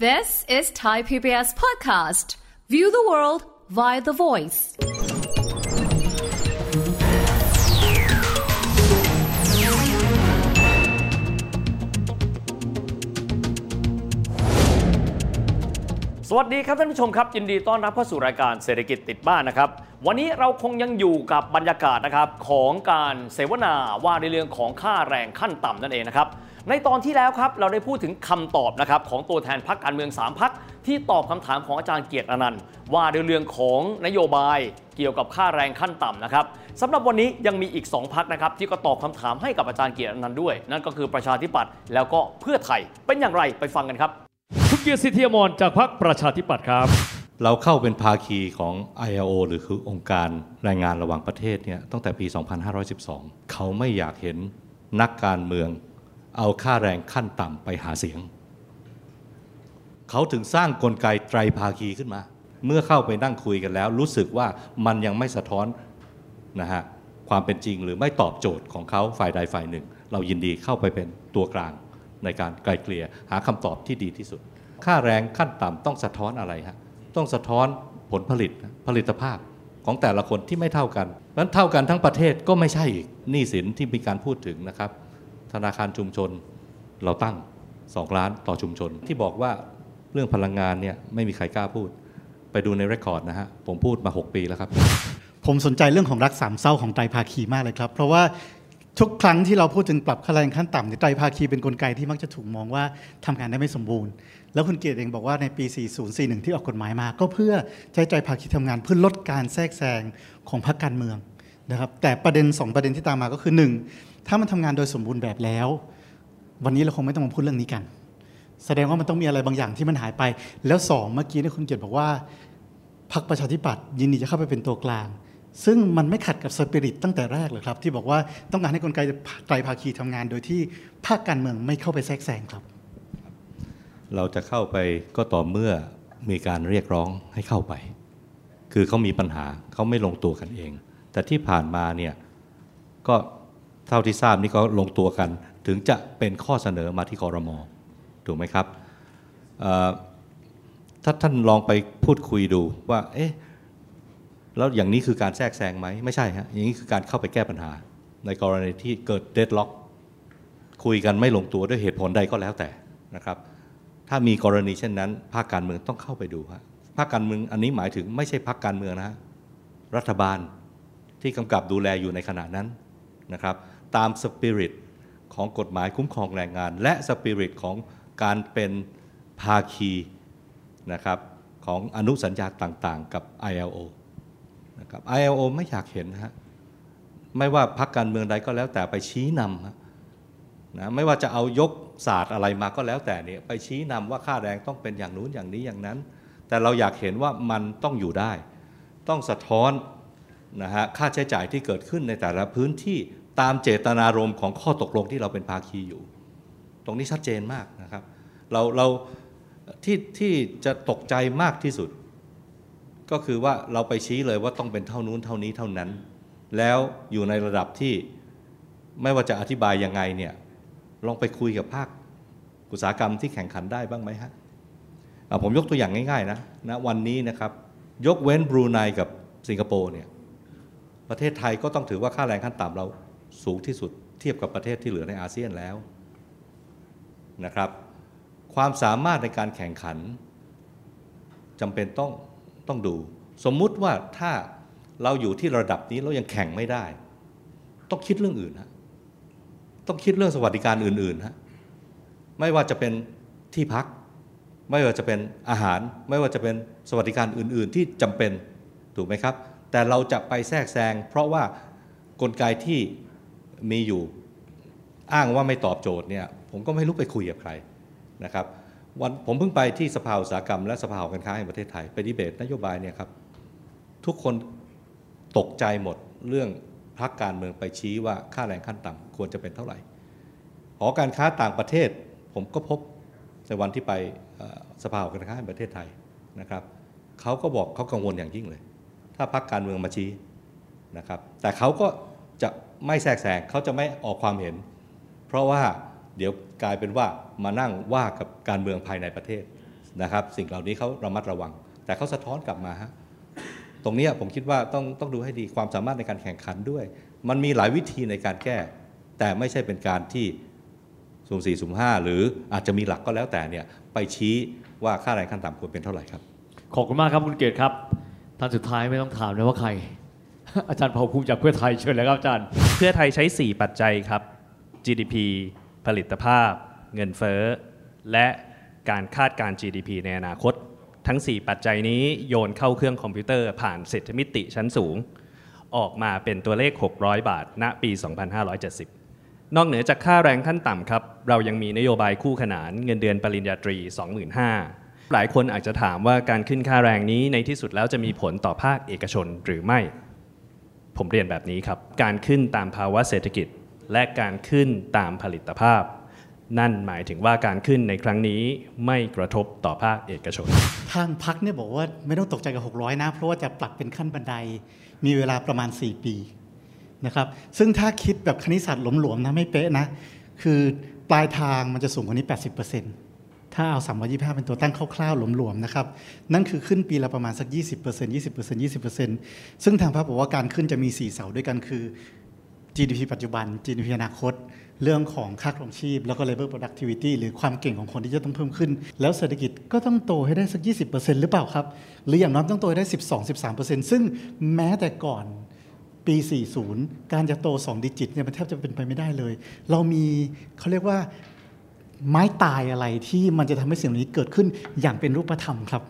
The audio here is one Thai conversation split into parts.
This is Thai PBS Podcast. View the world via the voice. สวัสดีครับท่านผู้ชมครับ ยินดีต้อนรับเข้าสู่รายการเศรษฐกิจติดบ้านนะครับ วันนี้เราคงยังอยู่กับบรรยากาศนะครับของการเสวนาว่าในเรื่องของค่าแรงขั้นต่ำนั่นเองนะครับ ในตอนที่แล้วครับเราได้พูดถึงคำตอบนะครับของตัวแทนพรรคการเมือง 3พักที่ตอบคำถามของอาจารย์เกียรติอนันต์ว่าในเรื่องของนโยบายเกี่ยวกับค่าแรงขั้นต่ำนะครับสำหรับวันนี้ยังมีอีก 2พักนะครับที่ก็ตอบคำถามให้กับอาจารย์เกียรติอนันต์ด้วย นั่นก็คือประชาธิปัตย์แล้วก็เพื่อไทยเป็นอย่างไรไปฟังกันครับคุณเกียรติสิทธิอมรจากพรรคประชาธิปัตย์ครับเราเข้าเป็นภาคีของ ILO หรือคือองค์การแรงงานระหว่างประเทศเนี่ยตั้งแต่ปี 2512 เขาไม่อยากเห็นนักการเมือง เอาค่าแรงขั้นต่ำไปหาเสียง เขาถึงสร้างกลไกไตรภาคีขึ้นมา เมื่อเข้าไปนั่งคุยกันแล้ว รู้สึกว่ามันยังไม่สะท้อนนะฮะความเป็นจริงหรือไม่ตอบโจทย์ของเขาฝ่ายใดฝ่ายหนึ่ง เรายินดีเข้าไปเป็นตัวกลางในการไกลเกลี่ยหาคำตอบที่ดีที่สุด ค่าแรงขั้นต่ำต้องสะท้อนอะไรฮะต้องสะท้อนผลผลิตผลิตภาพของแต่ละคนที่ไม่เท่ากันนั้นเท่ากันทั้งประเทศก็ไม่ใช่อีกหนี้สินที่มีการพูดถึงนะครับ ธนาคารชุมชนเราตั้ง 2 ล้านต่อชุมชน ที่บอกว่าเรื่องพลังงานเนี่ยไม่มีใครกล้าพูด ไปดูในเรคคอร์ดนะฮะ ผมพูดมา 6 ปีแล้วครับ ผมสนใจเรื่องของรักสามเศร้าของไตรภาคีมากเลยครับ เพราะว่าทุกครั้งที่เราพูดถึงปรับค่าแรงขั้นต่ำเนี่ยไตรภาคีเป็นนกลไกที่มักจะถูกมองว่าทำงานได้ไม่สมบูรณ์ แล้วคุณเกียรติเองบอกว่าในปี 4041 ที่ออกกฎหมายมา ก็เพื่อใช้ไตรภาคีทำงานเพื่อลดการแทรกแซงของพรรคการเมือง นะครับแต่ประเด็น 2 ประเด็นที่ตามมาก็คือ 1 ถ้ามันทำงานโดยสมบูรณ์แบบแล้ว วันนี้เราคงไม่ต้องมาพูดเรื่องนี้กัน แสดงว่ามันต้องมีอะไรบางอย่างที่มันหายไป แล้วสองเมื่อกี้เนี่คุณเกียรติบอกว่าพรรคประชาธิปัตย์ยินดีจะเข้าไปเป็นตัวกลาง ซึ่งมันไม่ขัดกับสปิริตตั้งแต่แรกเลยครับ ที่บอกว่าต้องการให้กลไกไตรภาคีทำงานโดยที่ภาคการเมืองไม่เข้าไปแทรกแซงครับ เราจะเข้าไปก็ต่อเมื่อมีการเรียกร้องให้เข้าไป คือเขามีปัญหาเขาไม่ลงตัวกันเอง แต่ที่ผ่านมาเนี่ยก็เท่าที่ทราบนี่ก็ลงตัวกัน ถึงจะเป็นข้อเสนอมาที่คอรมอถูกไหมครับถ้าท่านลองไปพูดคุยดูว่าเอ๊ะแล้วอย่างนี้คือการแทรกแซงไหมไม่ใช่ฮะอย่างนี้คือการเข้าไปแก้ปัญหา ในกรณีที่เกิดเดดล็อกคุยกันไม่ลงตัวด้วยเหตุผลใดก็แล้วแต่นะครับ ถ้ามีกรณีเช่นนั้นภาคการเมืองต้องเข้าไปดูฮะภาคการเมืองอันนี้หมายถึงไม่ใช่ภาคการเมืองนะฮะรัฐบาล ที่กำกับดูแลอยู่ในขณะนั้นนะครับตามสปิริตของกฎหมายคุ้มครองแรงงาน และสปิริตของการเป็นภาคีนะครับของอนุสัญญาต่างๆ กับ ILO นะครับ ILO ไม่อยากเห็นนะฮะไม่ว่าพรรคการเมืองใดก็แล้วแต่ไปชี้นำนะไม่ว่าจะเอายกศาสตร์อะไรมาก็แล้วแต่เนี่ยไปชี้นำว่าค่าแรงต้องเป็นอย่างนู้นอย่างนี้อย่างนั้น แต่เราอยากเห็นว่ามันต้องอยู่ได้ ต้องสะท้อน นะฮะค่าใช้จ่ายที่เกิดขึ้นในแต่ละพื้นที่ตามเจตนารมณ์ของข้อตกลงที่เราเป็นภาคีอยู่ ตรงนี้ชัดเจนมากนะครับ เราเราที่ที่จะตกใจมากที่สุด ก็คือว่าเราไปชี้เลยว่าต้องเป็นเท่านู้นเท่านี้เท่านั้น แล้วอยู่ในระดับที่ไม่ว่าจะอธิบายยังไงเนี่ยลองไปคุยกับภาคอุตสาหกรรมที่แข่งขันได้บ้างไหมฮะอะผมยกตัวอย่างง่ายๆนะนะวันนี้นะครับ ยกเว้นบรูไนกับสิงคโปร์เนี่ย ประเทศไทยก็ต้องถือว่าค่าแรงขั้นต่ำเราสูงที่สุดเทียบกับประเทศที่เหลือในอาเซียนแล้วนะครับ ความสามารถในการแข่งขันจำเป็นต้องต้องดู สมมุติว่าถ้าเราอยู่ที่ระดับนี้เรายังแข่งไม่ได้ ต้องคิดเรื่องอื่นฮะต้องคิดเรื่องสวัสดิการอื่นๆฮะไม่ว่าจะเป็นที่พัก ไม่ว่าจะเป็นอาหาร ไม่ว่าจะเป็นสวัสดิการอื่น ๆ ที่จำเป็นถูกไหมครับ แต่เราจะไปแทรกแซงเพราะว่ากลไกที่มีอยู่อ้างว่าไม่ตอบโจทย์เนี่ยผมก็ไม่รู้ไปคุยกับใครนะครับวันผมเพิ่งไปที่สภาอุตสาหกรรม และสภาหอการค้าแห่งประเทศไทยไปดีเบตนโยบายเนี่ยครับทุกคนตกใจหมดเรื่องพักการเมืองไปชี้ว่าค่าแรงขั้นต่ำควรจะเป็นเท่าไหร่หอการค้าต่างประเทศผมก็พบในวันที่ไปสภาหอการค้าแห่งประเทศไทยนะครับเขาก็บอกเขากังวลอย่างยิ่งเลย ถ้าพักการเมืองมาชี้นะครับ แต่เขาก็จะไม่แทรกแซงเขาจะไม่ออกความเห็น เพราะว่าเดี๋ยวกลายเป็นว่ามานั่งว่ากับการเมืองภายในประเทศนะครับ สิ่งเหล่านี้เขาระมัดระวัง แต่เขาสะท้อนกลับมาฮะตรงนี้ผมคิดว่าต้องต้องดูให้ดีความสามารถในการแข่งขันด้วย มันมีหลายวิธีในการแก้ แต่ไม่ใช่เป็นการที่สุ่มสี่สุ่มห้าหรืออาจจะมีหลักก็แล้วแต่เนี่ยไปชี้ว่าค่าแรงขั้นต่ำควรเป็นเท่าไหร่ครับ ขอบคุณมากครับคุณเกตครับ ท่านสุดท้ายไม่ต้องถามเลยว่าใคร อาจารย์เผ่าภูมิจากเพื่อไทยเชิญเลยครับอาจารย์ เพื่อไทยใช้ 4 ปัจจัยครับ GDP ผลิตภาพ เงินเฟ้อ และการคาดการ GDP ในอนาคต ทั้ง 4 ปัจจัยนี้โยนเข้าเครื่องคอมพิวเตอร์ผ่านเศรษฐมิติชั้นสูง ออกมาเป็นตัวเลข 600 บาท ณ ปี 2570 นอกเหนือจากค่าแรงขั้นต่ำครับ เรายังมีนโยบายคู่ขนานเงินเดือนปริญญาตรี 25,000 หลายคนอาจจะถามว่าการขึ้นค่าแรงนี้ในที่สุดแล้วจะมีผลต่อภาคเอกชนหรือไม่ ผมเรียนแบบนี้ครับ การขึ้นตามภาวะเศรษฐกิจ และการขึ้นตามผลิตภาพ นั่นหมายถึงว่าการขึ้นในครั้งนี้ไม่กระทบต่อภาคเอกชน ทางพักเนี่ยบอกว่าไม่ต้องตกใจกับ 600 นะ เพราะว่าจะปรับเป็นขั้นบันได มีเวลาประมาณ 4 ปีนะครับ ซึ่งถ้าคิดแบบคณิตศาสตร์หลวมๆนะไม่เป๊ะนะ คือปลายทางมันจะสูงกว่านี้ 80% ถ้าเอา 325 เป็นตัวตั้งคร่าวๆ หลวมๆ นะครับ นั่นคือขึ้นปีละประมาณสัก 20% 20% 20%ซึ่งทางพรรคบอกว่าการขึ้นจะมี 4 เสาด้วยกันคือ GDP ปัจจุบัน GDP อนาคต เรื่องของค่าครองชีพ แล้วก็ labor productivity หรือความเก่งของคนที่จะต้องเพิ่มขึ้น แล้วเศรษฐกิจก็ต้องโตให้ได้สัก 20%หรือเปล่าครับ หรืออย่างน้อยต้องโตให้ได้ 12-13%ซึ่งแม้แต่ก่อนปี 40 การจะโต 2 ดิจิตเนี่ยมันแทบจะเป็นไปไม่ได้เลย เรามีเขาเรียกว่า ไม้ตายอะไรที่มันจะทำให้สิ่งเหล่านี้เกิดขึ้นอย่างเป็นรูปธรรมครับ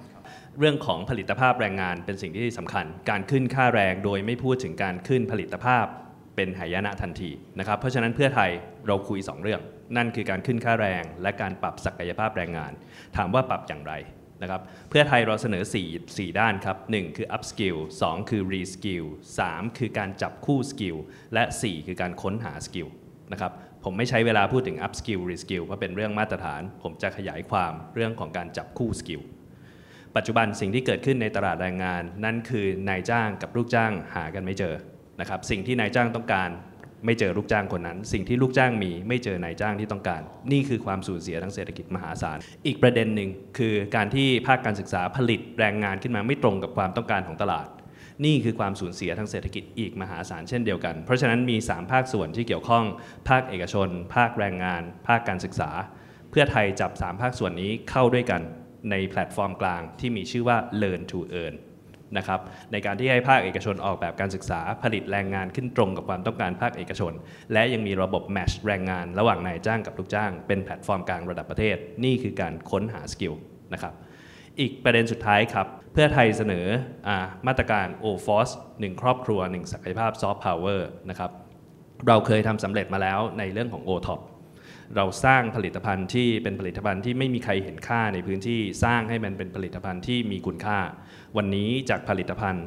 เรื่องของผลิตภาพแรงงานเป็นสิ่งที่สำคัญ การขึ้นค่าแรงโดยไม่พูดถึงการขึ้นผลิตภาพเป็นหายนะทันทีนะครับ เพราะฉะนั้นเพื่อไทยเราคุย 2 เรื่อง นั่นคือการขึ้นค่าแรงและการปรับศักยภาพแรงงาน ถามว่าปรับอย่างไรนะครับ เพื่อไทยเราเสนอ 4 4 ด้านครับ 1 คือ up skill 2 คือ re skill 3 คือการจับคู่ skill และ 4 คือการค้นหา skill นะครับ ผมไม่ใช้เวลาพูดถึง up skill re skill เพราะเป็นเรื่องมาตรฐาน ผมจะขยายความเรื่องของการจับคู่ skill ปัจจุบันสิ่งที่เกิดขึ้นในตลาดแรงงาน นั่นคือนายจ้างกับลูกจ้างหากันไม่เจอนะครับสิ่งที่นายจ้างต้องการไม่เจอลูกจ้างคนนั้น สิ่งที่ลูกจ้างมีไม่เจอนายจ้างที่ต้องการ นี่คือความสูญเสียทางเศรษฐกิจมหาศาล อีกประเด็นหนึ่งคือการที่ภาคการศึกษาผลิตแรงงานขึ้นมาไม่ตรงกับความต้องการของตลาด นี่คือความสูญเสียทางเศรษฐกิจอีกมหาศาลเช่นเดียวกัน เพราะฉะนั้นมี 3 ภาคส่วนที่เกี่ยวข้อง ภาคเอกชน ภาคแรงงาน ภาคการศึกษา เพื่อไทยจับ 3 ภาคส่วนนี้เข้าด้วยกันในแพลตฟอร์มกลางที่มีชื่อว่า Learn to Earn นะครับในการที่ให้ภาคเอกชนออกแบบการศึกษาผลิตแรงงานขึ้นตรงกับความต้องการภาคเอกชน และยังมีระบบ match แรงงานระหว่างนายจ้างกับลูกจ้าง เป็นแพลตฟอร์มกลางระดับประเทศ นี่คือการค้นหา skill นะครับ อีกประเด็นสุดท้ายครับ เพื่อไทยเสนอมาตรการ o f o r c e 1ครอบครัว 1 ศักยภาพซอฟต์พาวเวอร์นะครับเราเคยทำสำเร็จมาแล้วในเรื่องของ o t o p เราสร้างผลิตภัณฑ์ที่เป็นผลิตภัณฑ์ที่ไม่มีใครเห็นค่าในพื้นที่สร้างให้มันเป็นผลิตภัณฑ์ที่มีคุณค่า วันนี้จากผลิตภัณฑ์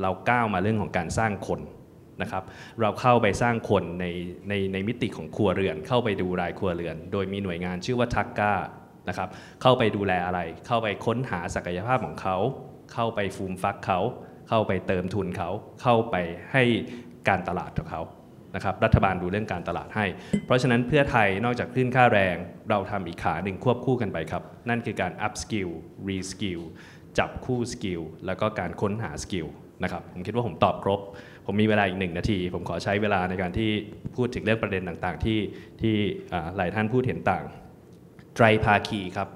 เราก้าวมาเรื่องของการสร้างคนนะครับเราเข้าไปสร้างคนในในในมิติของครัวเรือน เข้าไปดูรายครัวเรือน โดยมีหน่วยงานชื่อว่าทักก้า นะครับเข้าไปดูแลอะไร เข้าไปค้นหาศักยภาพของเขา เข้าไปฟูมฟักเขา เข้าไปเติมทุนเขา เข้าไปให้การตลาดของเขานะครับรัฐบาลดูเรื่องการตลาดให้ เพราะฉะนั้นเพื่อไทยนอกจากขึ้นค่าแรง เราทำอีกขาหนึ่งควบคู่กันไปครับ นั่นคือการ up skill re skill จับคู่ skill แล้วก็การค้นหา skill นะครับผมคิดว่าผมตอบครบ ผมมีเวลาอีกหนึ่งนาที ผมขอใช้เวลาในการที่พูดถึงเรื่องประเด็นต่างๆ ที่ที่หลายท่านพูดเห็นต่าง ไตรภาคีครับ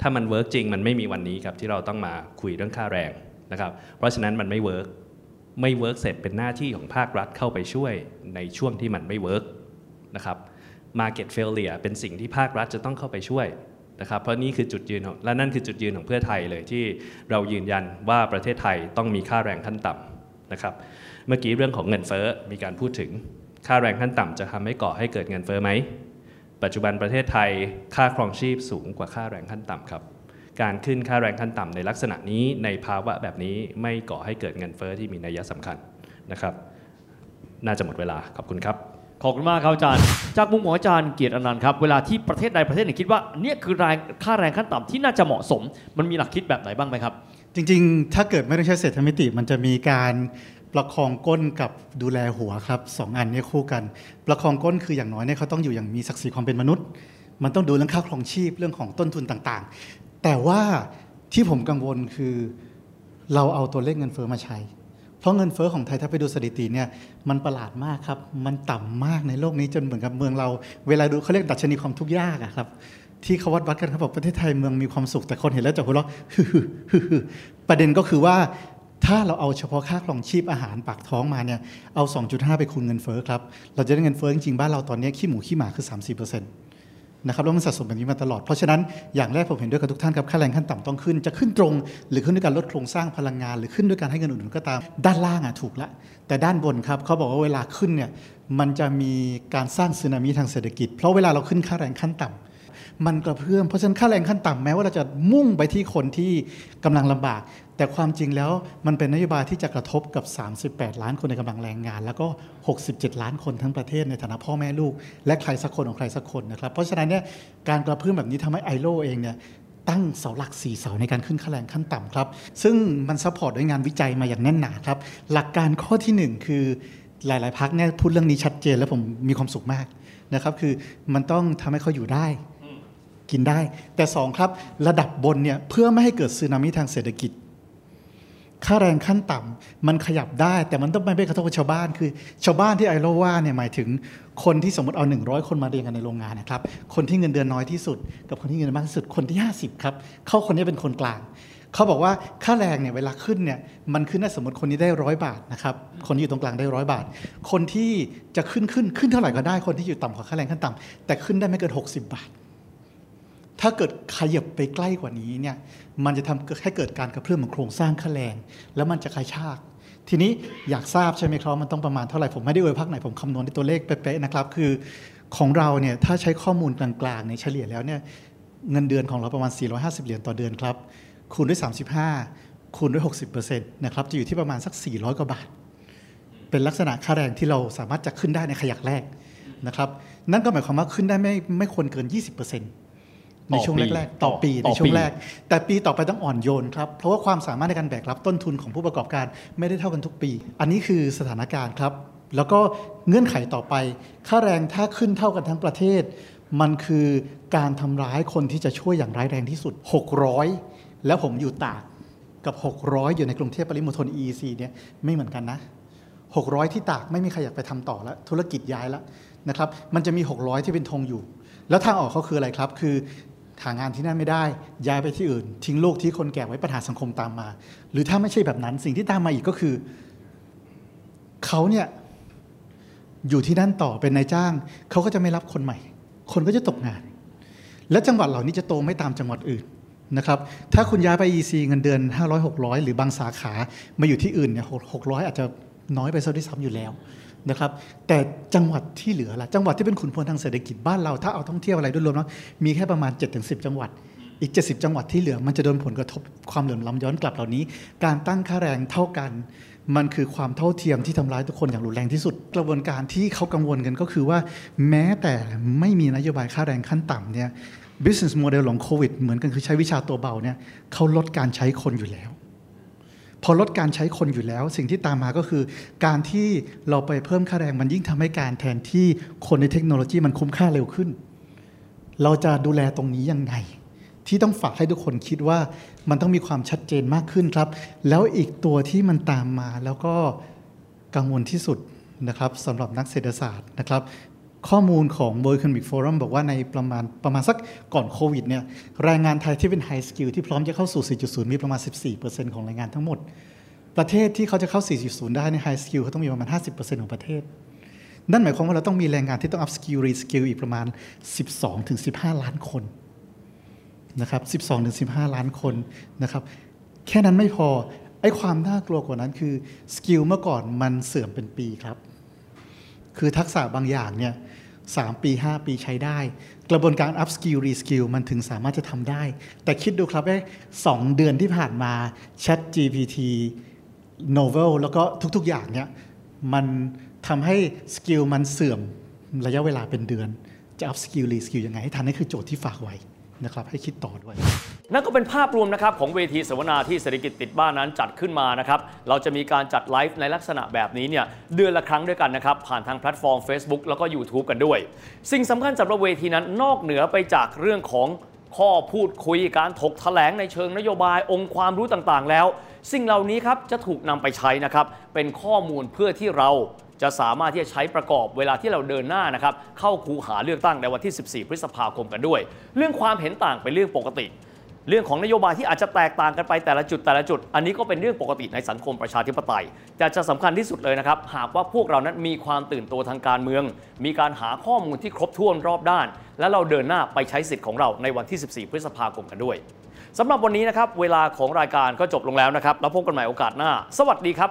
ถ้ามัน work จริงมันไม่มีวันนี้ครับที่เราต้องมาคุยเรื่องค่าแรงนะครับ เพราะฉะนั้นมันไม่ work ไม่ work เสร็จเป็นหน้าที่ของภาครัฐเข้าไปช่วยในช่วงที่มันไม่ work นะครับ market failure เป็นสิ่งที่ภาครัฐจะต้องเข้าไปช่วยนะครับ เพราะนี่คือจุดยืนของและนั่นคือจุดยืนของเพื่อไทยเลยที่เรายืนยันว่าประเทศไทยต้องมีค่าแรงขั้นต่ำนะครับ เมื่อกี้เรื่องของเงินเฟ้อมีการพูดถึงค่าแรงขั้นต่ำจะทำให้ก่อให้เกิดเงินเฟ้อไหม ปัจจุบันประเทศไทยค่าครองชีพสูงกว่าค่าแรงขั้นต่ำครับ การขึ้นค่าแรงขั้นต่ำในลักษณะนี้ในภาวะแบบนี้ไม่ก่อให้เกิดเงินเฟ้อที่มีนัยสำคัญนะครับ น่าจะหมดเวลาขอบคุณครับขอบคุณมากครับอาจารย์ จากมุมของอาจารย์เกียรติอนันต์ครับเวลาที่ประเทศใดประเทศหนึ่งคิดว่าเนี่ยคือแรงค่าแรงขั้นต่ำที่น่าจะเหมาะสม มันมีหลักคิดแบบไหนบ้างไหมครับ จริงๆ ถ้าเกิดไม่ได้ใช้เศรษฐมิติ มันจะมีการ ประคองก้นกับดูแลหัวครับสองอันนี้คู่กัน ประคองก้นคืออย่างน้อยเนี่ยเขาต้องอยู่อย่างมีศักดิ์ศรีความเป็นมนุษย์ มันต้องดูเรื่องค่าครองชีพเรื่องของต้นทุนต่างๆ แต่ว่าที่ผมกังวลคือเราเอาตัวเลขเงินเฟ้อมาใช้ เพราะเงินเฟ้อของไทยถ้าไปดูสถิติเนี่ยมันประหลาดมากครับ มันต่ำมากในโลกนี้จนเหมือนกับเมืองเรา เวลาดูเขาเรียกดัชนีความทุกข์ยากอะครับที่เขาวัดวัดกันเขาบอกประเทศไทยเมืองมีความสุขแต่คนเห็นแล้วจะหัวเราะประเด็นก็คือว่า ถ้าเราเอาเฉพาะค่าครองชีพอาหารปากท้องมาเนี่ยเอา 2.5 ไปคูณเงินเฟ้อครับ เราจะได้เงินเฟ้อจริงๆบ้านเราตอนนี้ขี้หมูขี้หมาคือ 30%นะครับแล้วมันสะสมแบบนี้มาตลอด เพราะฉะนั้นอย่างแรกผมเห็นด้วยกับทุกท่านครับค่าแรงขั้นต่ำต้องขึ้น จะขึ้นตรง หรือขึ้นด้วยการลดโครงสร้างพลังงาน หรือขึ้นด้วยการให้เงินอุดหนุนก็ตาม ด้านล่างอะถูกละ แต่ด้านบนครับเขาบอกว่าเวลาขึ้นเนี่ยมันจะมีการสร้างสึนามิทางเศรษฐกิจ เพราะเวลาเราขึ้นค่าแรงขั้นต่ำ มันกระเพื่อมเพราะฉะนั้นค่าแรงขั้นต่ำแม้ว่าเราจะมุ่งไปที่คนที่กำลังลำบาก แต่ความจริงแล้วมันเป็นนโยบายที่จะกระทบกับ 38 ล้านคนในกำลังแรงงาน แล้วก็ 67 ล้านคนทั้งประเทศในฐานะพ่อแม่ลูก และใครสักคนของใครสักคนนะครับเพราะฉะนั้นเนี่ยการกระเพื่อมแบบนี้ทำให้ ILO เองเนี่ยตั้งเสาหลักสี่เสาในการขึ้นค่าแรงขั้นต่ำครับ ซึ่งมัน support ด้วยงานวิจัยมาอย่างแน่นหนาครับ หลักการข้อที่หนึ่งคือหลาย ๆพรรคเนี่ยพูดเรื่องนี้ชัดเจน และผมมีความสุขมากนะครับ คือมันต้องทำให้เขาอยู่ได้ กินได้ แต่สองครับ ระดับบนเนี่ยเพื่อไม่ให้เกิดสึนามิทางเศรษฐกิจ ค่าแรงขั้นต่ำมันขยับได้ แต่มันต้องไม่ไปกระทบชาวบ้านคือ ชาวบ้านที่ไอโรว่าเนี่ยหมายถึงคนที่สมมติเอา 100 คนมาเรียนกันในโรงงานนะครับ คนที่เงินเดือนน้อยที่สุด กับคนที่เงินมากที่สุดคนที่ 50ครับเขาคนนี้เป็นคนกลางเขาบอกว่าค่าแรงเนี่ยเวลาขึ้นเนี่ยมันขึ้นได้สมมติคนนี้ได้ร้อยบาทนะครับคนที่อยู่ตรงกลางได้ร้อยบาท คนที่จะขึ้นขึ้นขึ้นเท่าไหร่ก็ได้คนที่อยู่ต่ำกว่าค่าแรงขั้นต่ำแต่ขึ้นได้ไม่เกิน60 บาท ถ้าเกิดขยับไปใกล้กว่านี้เนี่ยมันจะทำให้เกิดการกระเพื่อมของโครงสร้างค่าแรง แล้วมันจะกระชากทีนี้อยากทราบใช่ไหมครับมันต้องประมาณเท่าไหร่ผมไม่ได้เอ่ยพักไหนผมคำนวณในตัวเลขเป๊ะๆนะครับคือของเราเนี่ยถ้าใช้ข้อมูลกลางๆในเฉลี่ยแล้วเนี่ยเงินเดือนของเราประมาณ 450 เหรียญต่อเดือนครับ คูณด้วย 35 คูณด้วย 60%นะครับจะอยู่ที่ประมาณสัก 400 กว่าบาท เป็นลักษณะค่าแรงที่เราสามารถจะขึ้นได้ในขยักแรกนะครับนั่นก็หมายความว่าขึ้นได้ไม่ไม่ควรเกิน 20% ในช่วงแรกๆต่อปีต่ในอปีช่วงแรก แต่ปีต่อไปต้องอ่อนโยนครับ เพราะว่าความสามารถในการแบกรับต้นทุนของผู้ประกอบการไม่ได้เท่ากันทุกปี อันนี้คือสถานการณ์ครับ แล้วก็เงื่อนไขต่อไป ค่าแรงถ้าขึ้นเท่ากันทั้งประเทศ มันคือการทำร้ายคนที่จะช่วยอย่างร้ายแรงที่สุด 600 แล้วผมอยู่ตากกับ 600 อยู่ในกรุงเทพปริมณฑล EEC เนี่ยไม่เหมือนกันนะ 600 ที่ตากไม่มีใครอยากไปทำต่อแล้วธุรกิจย้ายแล้วนะครับ มันจะมี 600 ที่เป็นธงอยู่ แล้วทางออกเขาคืออะไรครับ คือ หางานที่นั่นไม่ได้ ย้ายไปที่อื่น ทิ้งลูกที่คนแก่ไว้ปัญหาสังคมตามมา หรือถ้าไม่ใช่แบบนั้นสิ่งที่ตามมาอีกก็คือ เขาเนี่ยอยู่ที่นั่นต่อเป็นนายจ้าง เขาก็จะไม่รับคนใหม่ คนก็จะตกงาน และจังหวัดเหล่านี้จะโตไม่ตามจังหวัดอื่นนะครับ ถ้าคุณย้ายไป EC เงินเดือน 500 600 หรือบางสาขามาอยู่ที่อื่นเนี่ย600 อาจจะน้อยไปซะด้วยซ้ำอยู่แล้ว นะครับ แต่จังหวัดที่เหลือล่ะจังหวัดที่เป็นขุนพลทางเศรษฐกิจบ้านเราถ้าเอาท่องเที่ยวอะไรด้วยรวมแล้วมีแค่ประมาณ 7-10 จังหวัดอีก 70 จังหวัดที่เหลือมันจะโดนผลกระทบความเหลื่อมล้ำย้อนกลับเหล่านี้ การตั้งค่าแรงเท่ากัน มันคือความเท่าเทียมที่ทำร้ายทุกคนอย่างรุนแรงที่สุด กระบวนการที่เขากังวลกันก็คือว่า แม้แต่ไม่มีนโยบายค่าแรงขั้นต่ำเนี่ย business model ของโควิดเหมือนกันคือใช้วิชาตัวเบาเนี่ยเขาลดการใช้คนอยู่แล้ว พอลดการใช้คนอยู่แล้ว สิ่งที่ตามมาก็คือ การที่เราไปเพิ่มค่าแรงมันยิ่งทำให้การแทนที่คนในเทคโนโลยีมันคุ้มค่าเร็วขึ้น เราจะดูแลตรงนี้ยังไง ที่ต้องฝากให้ทุกคนคิดว่ามันต้องมีความชัดเจนมากขึ้นครับ แล้วอีกตัวที่มันตามมาแล้วก็กังวลที่สุดนะครับสำหรับนักเศรษฐศาสตร์นะครับ ข้อมูลของ World Economic Forum บอกว่าในประมาณประมาณสักก่อนโควิดเนี่ยแรงงานไทยที่เป็น High Skill ที่พร้อมจะเข้าสู่ 4.0 มีประมาณ 14%ของแรงงานทั้งหมด ประเทศที่เขาจะเข้า 4.0 ได้ใน High Skill เขาต้องมีประมาณ 50%ของประเทศ นั่นหมายความว่าเราต้องมีแรงงานที่ต้อง up skill re skill อีกประมาณ 12-15 ล้านคนนะครับ 12-15 ล้านคนนะครับแค่นั้นไม่พอไอ้ความน่ากลัวกว่านั้นคือ skill เมื่อก่อนมันเสื่อมเป็นปีครับคือทักษะบางอย่างเนี่ย สามปี 5 ปีใช้ได้ กระบวนการ up skill re skill มันถึงสามารถจะทำได้ แต่คิดดูครับว่าสองเดือนที่ผ่านมา Chat GPT Novel แล้วก็ทุก ๆ อย่างเนี่ยมันทำให้ skill มันเสื่อมระยะเวลาเป็นเดือน จะ up skill re skill ยังไงให้ทันนี่คือโจทย์ที่ฝากไว้นะครับให้คิดต่อด้วย นั่นก็เป็นภาพรวมนะครับของเวทีเสวนาที่เศรษฐกิจติดบ้านนั้นจัดขึ้นมานะครับ เราจะมีการจัดไลฟ์ในลักษณะแบบนี้เนี่ยเดือนละครั้งด้วยกันนะครับ ผ่านทางแพลตฟอร์ม Facebook แล้วก็ YouTube กันด้วย สิ่งสำคัญสำหรับเวทีนั้นนอกเหนือไปจากเรื่องของข้อพูดคุยการถกแถลงในเชิงนโยบายองค์ความรู้ต่างๆ แล้ว สิ่งเหล่านี้ครับจะถูกนำไปใช้นะครับเป็นข้อมูลเพื่อที่เราจะสามารถที่จะใช้ประกอบเวลาที่เราเดินหน้านะครับเข้าคูหาเลือกตั้งในวันที่ 14 พฤษภาคมกันด้วย เรื่องความเห็นต่างเป็นเรื่องปกติ เรื่องของนโยบายที่อาจจะแตกต่างกันไปแต่ละจุดแต่ละจุด อันนี้ก็เป็นเรื่องปกติในสังคมประชาธิปไตย แต่จะสำคัญที่สุดเลยนะครับ หากว่าพวกเรานั้นมีความตื่นตัวทางการเมือง มีการหาข้อมูลที่ครบถ้วนรอบด้าน และเราเดินหน้าไปใช้สิทธิ์ของเราในวันที่ 14 พฤษภาคมกันด้วยสำหรับวันนี้นะครับเวลาของรายการก็จบลงแล้วนะครับแล้วพบกันใหม่โอกาสหน้า สวัสดีครับ